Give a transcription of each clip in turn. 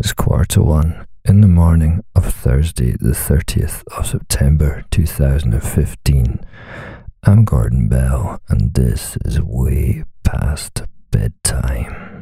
It's quarter one in the morning of Thursday, the 30th of September 2015. I'm Gordon Bell, and this is way past bedtime.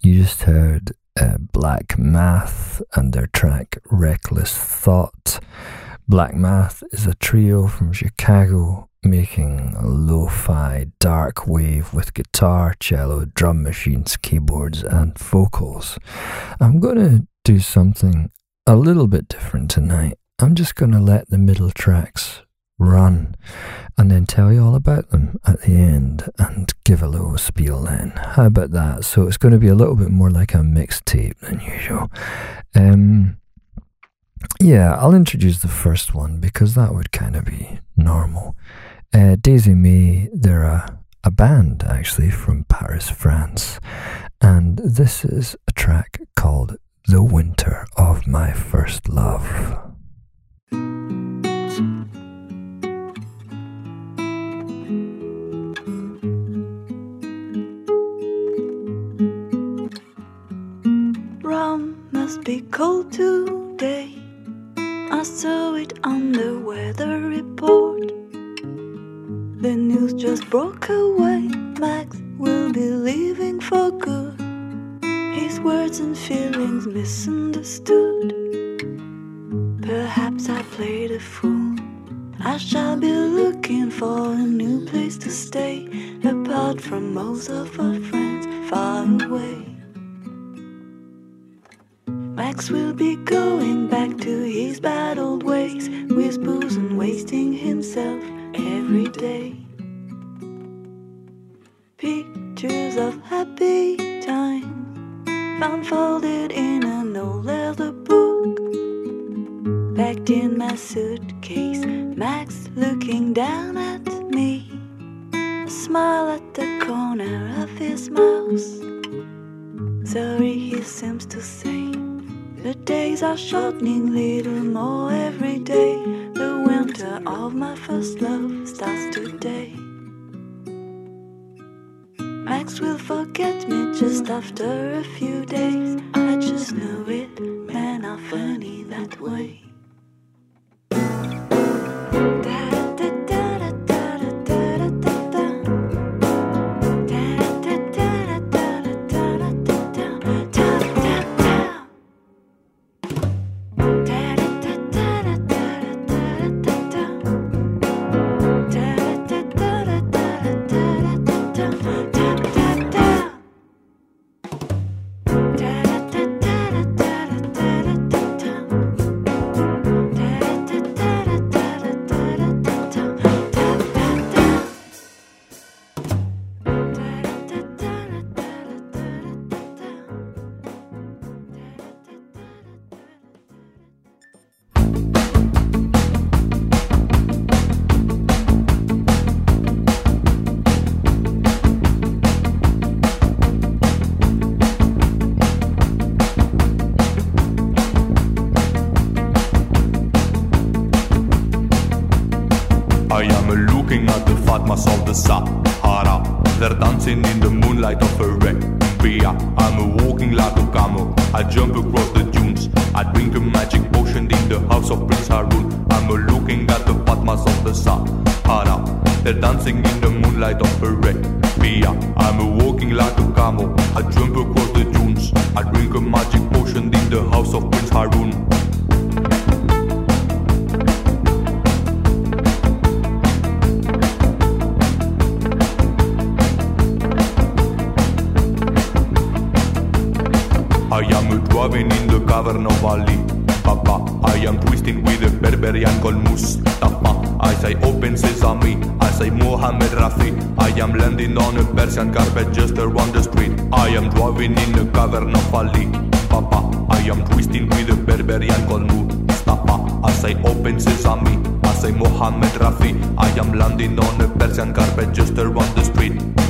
You just heard uh, Black Math and their track Reckless Thought. Black Math is a trio from Chicago making a lo fi dark wave with guitar, cello, drum machines, keyboards, and vocals. I'm going to do something a little bit different tonight. I'm just going to let the middle tracks run and then tell you all about them at the end and give a little spiel then. How about that? So it's going to be a little bit more like a mixtape than usual. Um, yeah, I'll introduce the first one because that would kind of be normal. Uh, Dasie Mae, they're a, a band actually from Paris, France, and this is a track called The Winter of My First Love. Must be cold today. I saw it on the weather report. The news just broke away, Max will be leaving for good. His words and feelings misunderstood. Perhaps I played a fool. I shall be looking for a new place to stay, apart from most of our friends, far away. Max will be going back to his bad old ways, with booze and wasting himself every day. Pictures of happy times found folded in an old leather book. Packed in my suitcase, Max looking down at me. A smile at the corner of his mouth. Sorry, he seems to say. The days are shortening little more every day. The winter of my first love starts today. Max will forget me just after a few days. I just know it, man, I'm funny that way. the dunes. I drink a magic potion in the house of Prince Harun. I'm a looking at the Fatmas of the sun. Hara, They're dancing in the moonlight of a red Pia. I'm a walking like a camel. I jump across the dunes. I drink a magic potion in the house of Prince Harun. I am twisting with a Berberian called Mustafa. I say open sesame, I say Mohammed Rafi. I am landing on a Persian carpet just around the street. I am driving in a cavern of Ali. Papa, I am twisting with a Berberian called Mustafa. I say open sesame, I say Mohammed Rafi. I am landing on a Persian carpet just around the street.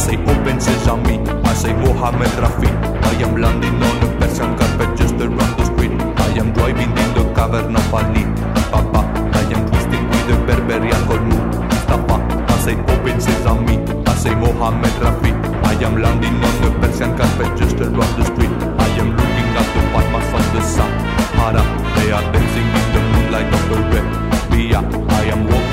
say open on me. I say Mohammed Rafi. I am landing on a Persian carpet just around the street. I am driving in the cavern of Ali. Papa, I am twisting with the Berberian alcohol Papa, Mustafa, I say open on me. I say Mohammed Rafi. I am landing on a Persian carpet just around the street. I am looking at the Palmas of the sun. Hara, they are dancing in the moonlight of the red. Bia, I am walking.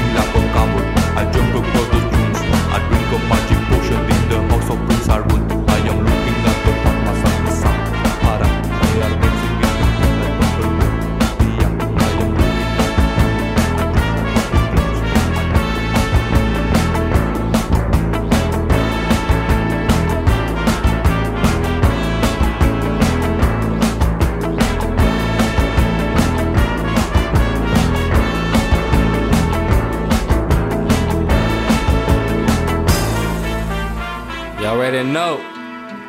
Know.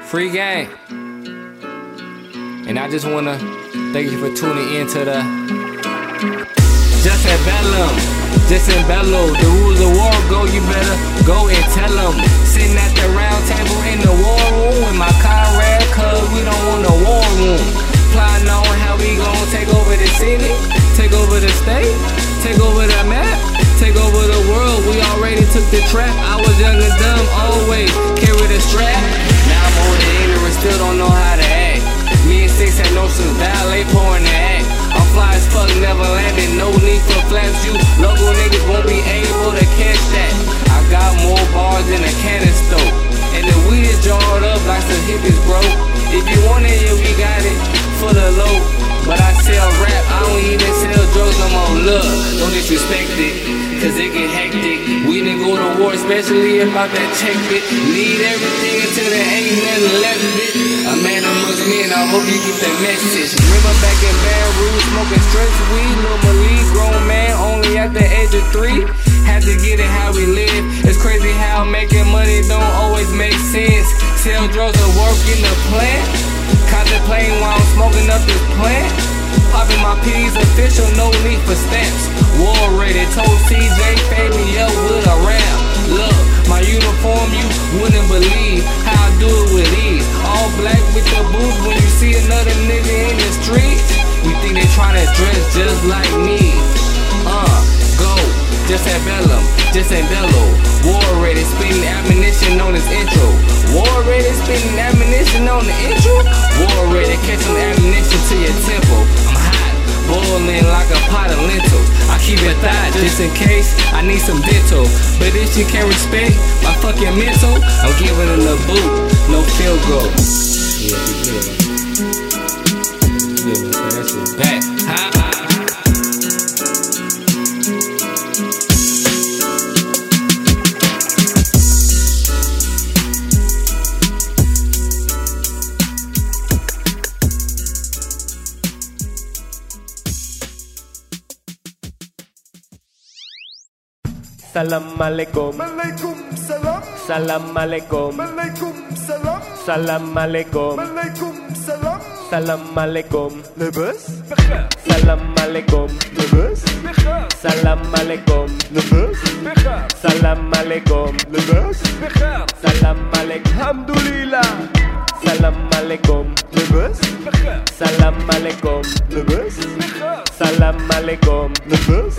Free game. And I just wanna thank you for tuning in to the Just at Bellum, just in. The rules of war go, you better go and tell them. Sitting at the round table in the war room with my comrade, cause we don't want a war room. Plotting on how we gon' take over the city, take over the state, take over the map, take over the world. We already took the trap. I was young and dumb, always carry the strap. Now I'm old and ignorant, still don't know how to act. Me and Six had no since ballet pouring the act. I'm fly as fuck, never landed, no need for flaps. You local niggas won't be able to catch that. I got more bars than a canister. And the weed is jarred up like some hippies, bro. If you want it, yeah, we got it for the low. But I sell rap, I don't even sell drugs no more. Look, don't disrespect it, war, especially about that check bit. Need everything until there ain't nothing left bit. A man amongst men, I hope you get the message. Remember back in Baton Rouge, smoking stretch weed. Lil Malik, grown man, only at the age of three. Had to get it how we live. It's crazy how making money don't always make sense. Sell drugs or work in the plant. Contemplating while I'm smoking up this plant. Popping my P's official, no need for stamps. Just like me. Uh, go, just at Bellum, just at Bellow. War ready, spitting ammunition on his intro. War ready, spitting ammunition on the intro. War ready, catch some ammunition to your temple. I'm hot, boiling like a pot of lentils. I keep it thigh just in case I need some dental. But if you can't respect my fucking mental, I'm giving him the boot, no field goal. Yeah, good. Salam alaikum. Malaikum salam. Salam alaikum. Malaikum salam. Salam alaikum. Malaikum salam. Salam alaikum. Le bus. Salam alaikum. Le bus. Salam alaikum. Le bus. Salam alaikum. Le bus. Salam alaikum. Hamdulillah. Salam alaikum. Le bus. Salam alaikum. Le bus. Salam alaikum. Le bus.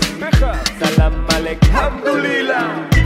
Salam alaikum. Hamdulillah.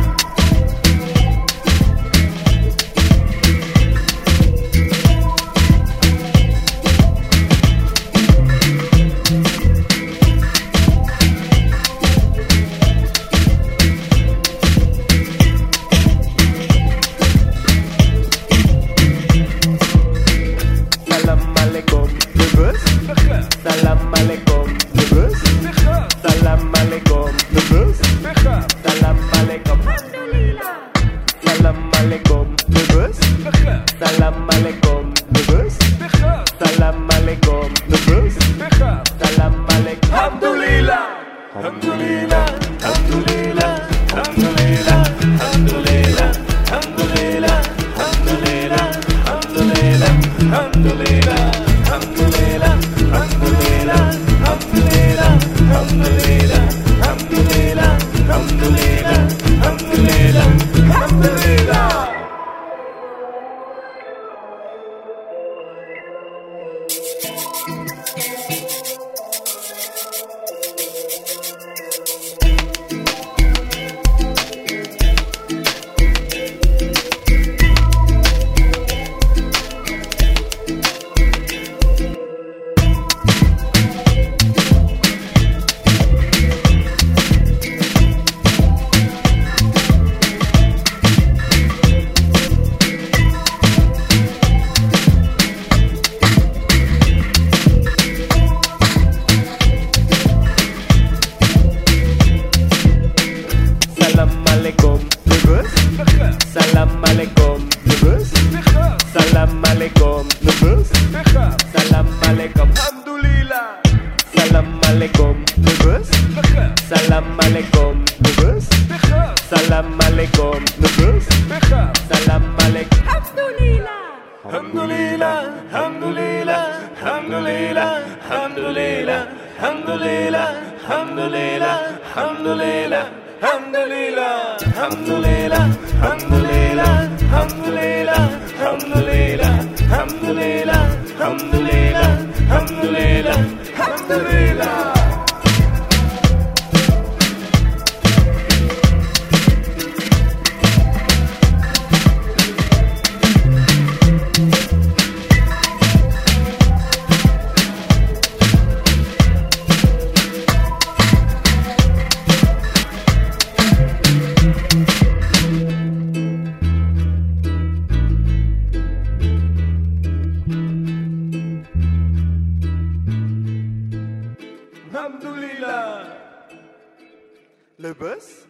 لاباس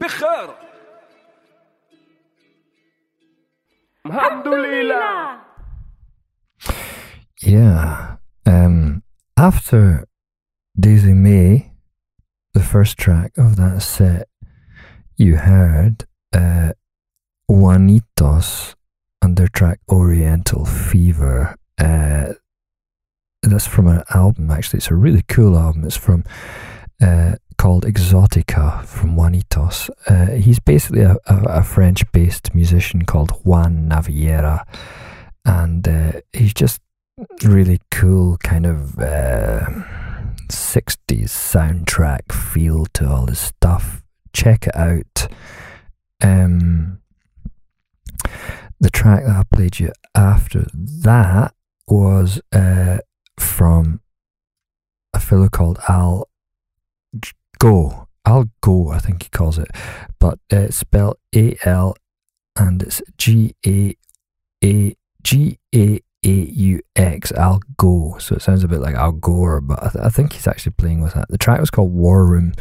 بخير. الحمد لله. Yeah um after Dasie Mae the first track of that set you heard uh, Juanitos and their track Oriental Fever. Uh, that's from an album, actually. It's a really cool album. It's from uh, called Exotica from Juanitos. Uh, he's basically a, a, a French based musician called Juan Naviera. And uh, he's just really cool kind of uh, 60s soundtrack feel to all his stuff. Check it out. Um, the track that I played you after that was uh, from a fellow called Al Geaux. Al Geaux, I think he calls it. But it's spelled A L and it's G A A G A A U X Al Geaux. So it sounds a bit like Al Gore, but I, th- I think he's actually playing with that. The track was called War Room.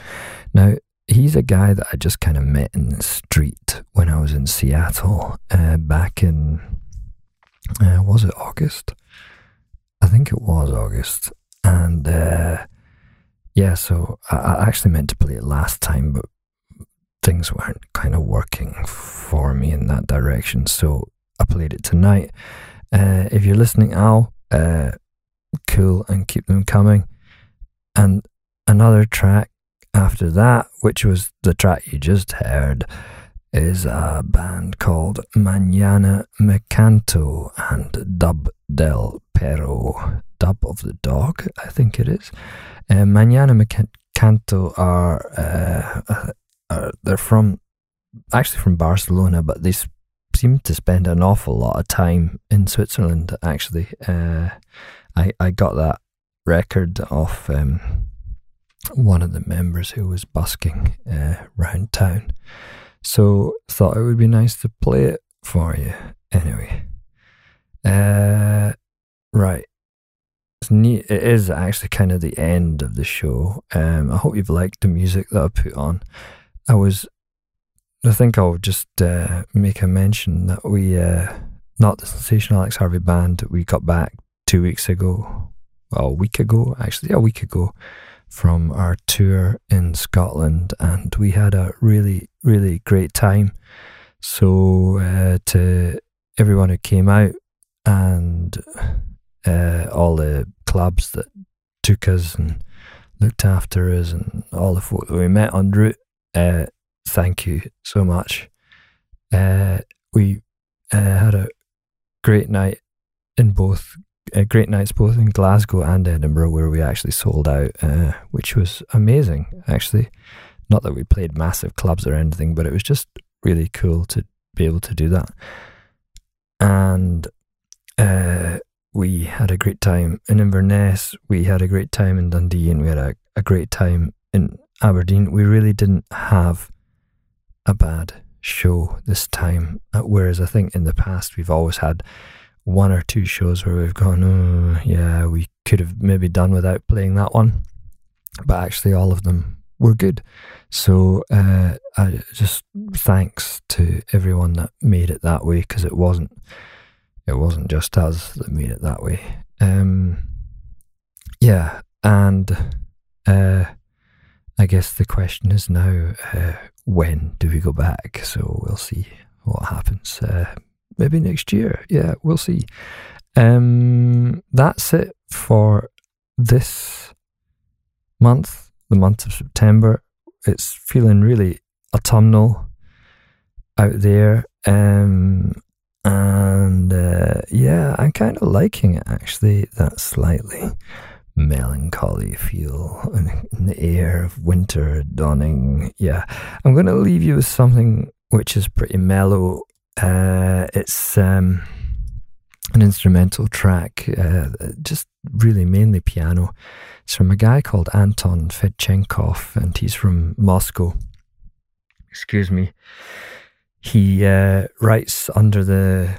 Now, he's a guy that I just kind of met in the street when I was in Seattle uh, back in, uh, was it August? I think it was August. And uh, yeah, so I, I actually meant to play it last time, but things weren't kind of working for me in that direction. So I played it tonight. Uh, if you're listening, Al, uh, cool and keep them coming. And another track after that, which was the track you just heard, is a band called Mañana Mecanto and Dub del Perro, Dub of the Dog, I think it is. Uh, Mañana Mecanto are, uh, uh, are they're from actually from Barcelona, but they seem to spend an awful lot of time in Switzerland. Actually, uh, I I got that record off um, one of the members who was busking uh, round town. So thought it would be nice to play it for you. Anyway, uh, right. It's neat. It is actually kind of the end of the show. Um, I hope you've liked the music that I put on. I was. I think I'll just uh, make a mention that we, uh, not the Sensational Alex Harvey band, we got back two weeks ago. Well, a week ago, actually, a week ago from our tour in Scotland, and we had a really, really great time. So, uh, to everyone who came out and uh, all the clubs that took us and looked after us, and all the folk that we met en route, uh, thank you so much. Uh, we uh, had a great night in both uh, great nights both in Glasgow and Edinburgh, where we actually sold out, uh, which was amazing. Actually, not that we played massive clubs or anything, but it was just really cool to be able to do that. And uh, we had a great time in Inverness. We had a great time in Dundee, and we had a, a great time in Aberdeen. We really didn't have a bad show this time, uh, whereas I think in the past we've always had one or two shows where we've gone, oh, yeah, we could have maybe done without playing that one. But actually, all of them were good. So, uh, I just thanks to everyone that made it that way because it wasn't, it wasn't just us that made it that way. Um, yeah, and uh, I guess the question is now, uh, when do we go back? So we'll see what happens. Uh, maybe next year. Yeah, we'll see. Um, that's it for this month, the month of September. It's feeling really autumnal out there. Um, and uh, yeah, I'm kind of liking it actually. That slightly melancholy feel in, in the air of winter dawning. Yeah, I'm going to leave you with something which is pretty mellow. Uh, it's um, an instrumental track, uh, just really mainly piano. It's from a guy called Anton Fedchenkov, and he's from Moscow. Excuse me. He uh, writes under the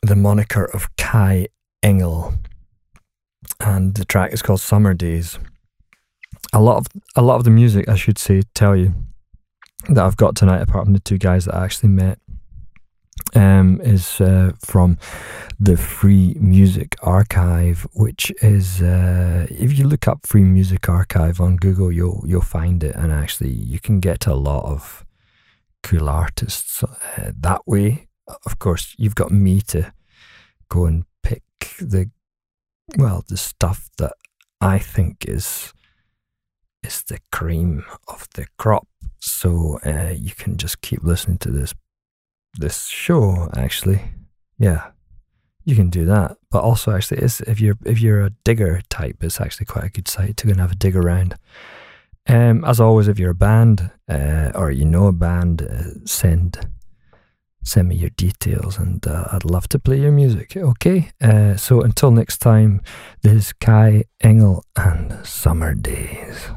the moniker of Kai Engel, and the track is called Summer Days. A lot of a lot of the music, I should say, tell you that I've got tonight, apart from the two guys that I actually met, um, is uh, from the Free Music Archive, which is uh, if you look up Free Music Archive on Google, you'll you'll find it, and actually you can get a lot of cool artists uh, that way. Of course, you've got me to go and pick the well the stuff that I think is is the cream of the crop. So uh, you can just keep listening to this this show. Actually, yeah, you can do that. But also, actually, if you're if you're a digger type, it's actually quite a good site to go and have a dig around. Um, as always, if you're a band uh, or you know a band, uh, send send me your details, and uh, I'd love to play your music. Okay, uh, so until next time, this is Kai Engel and Summer Days.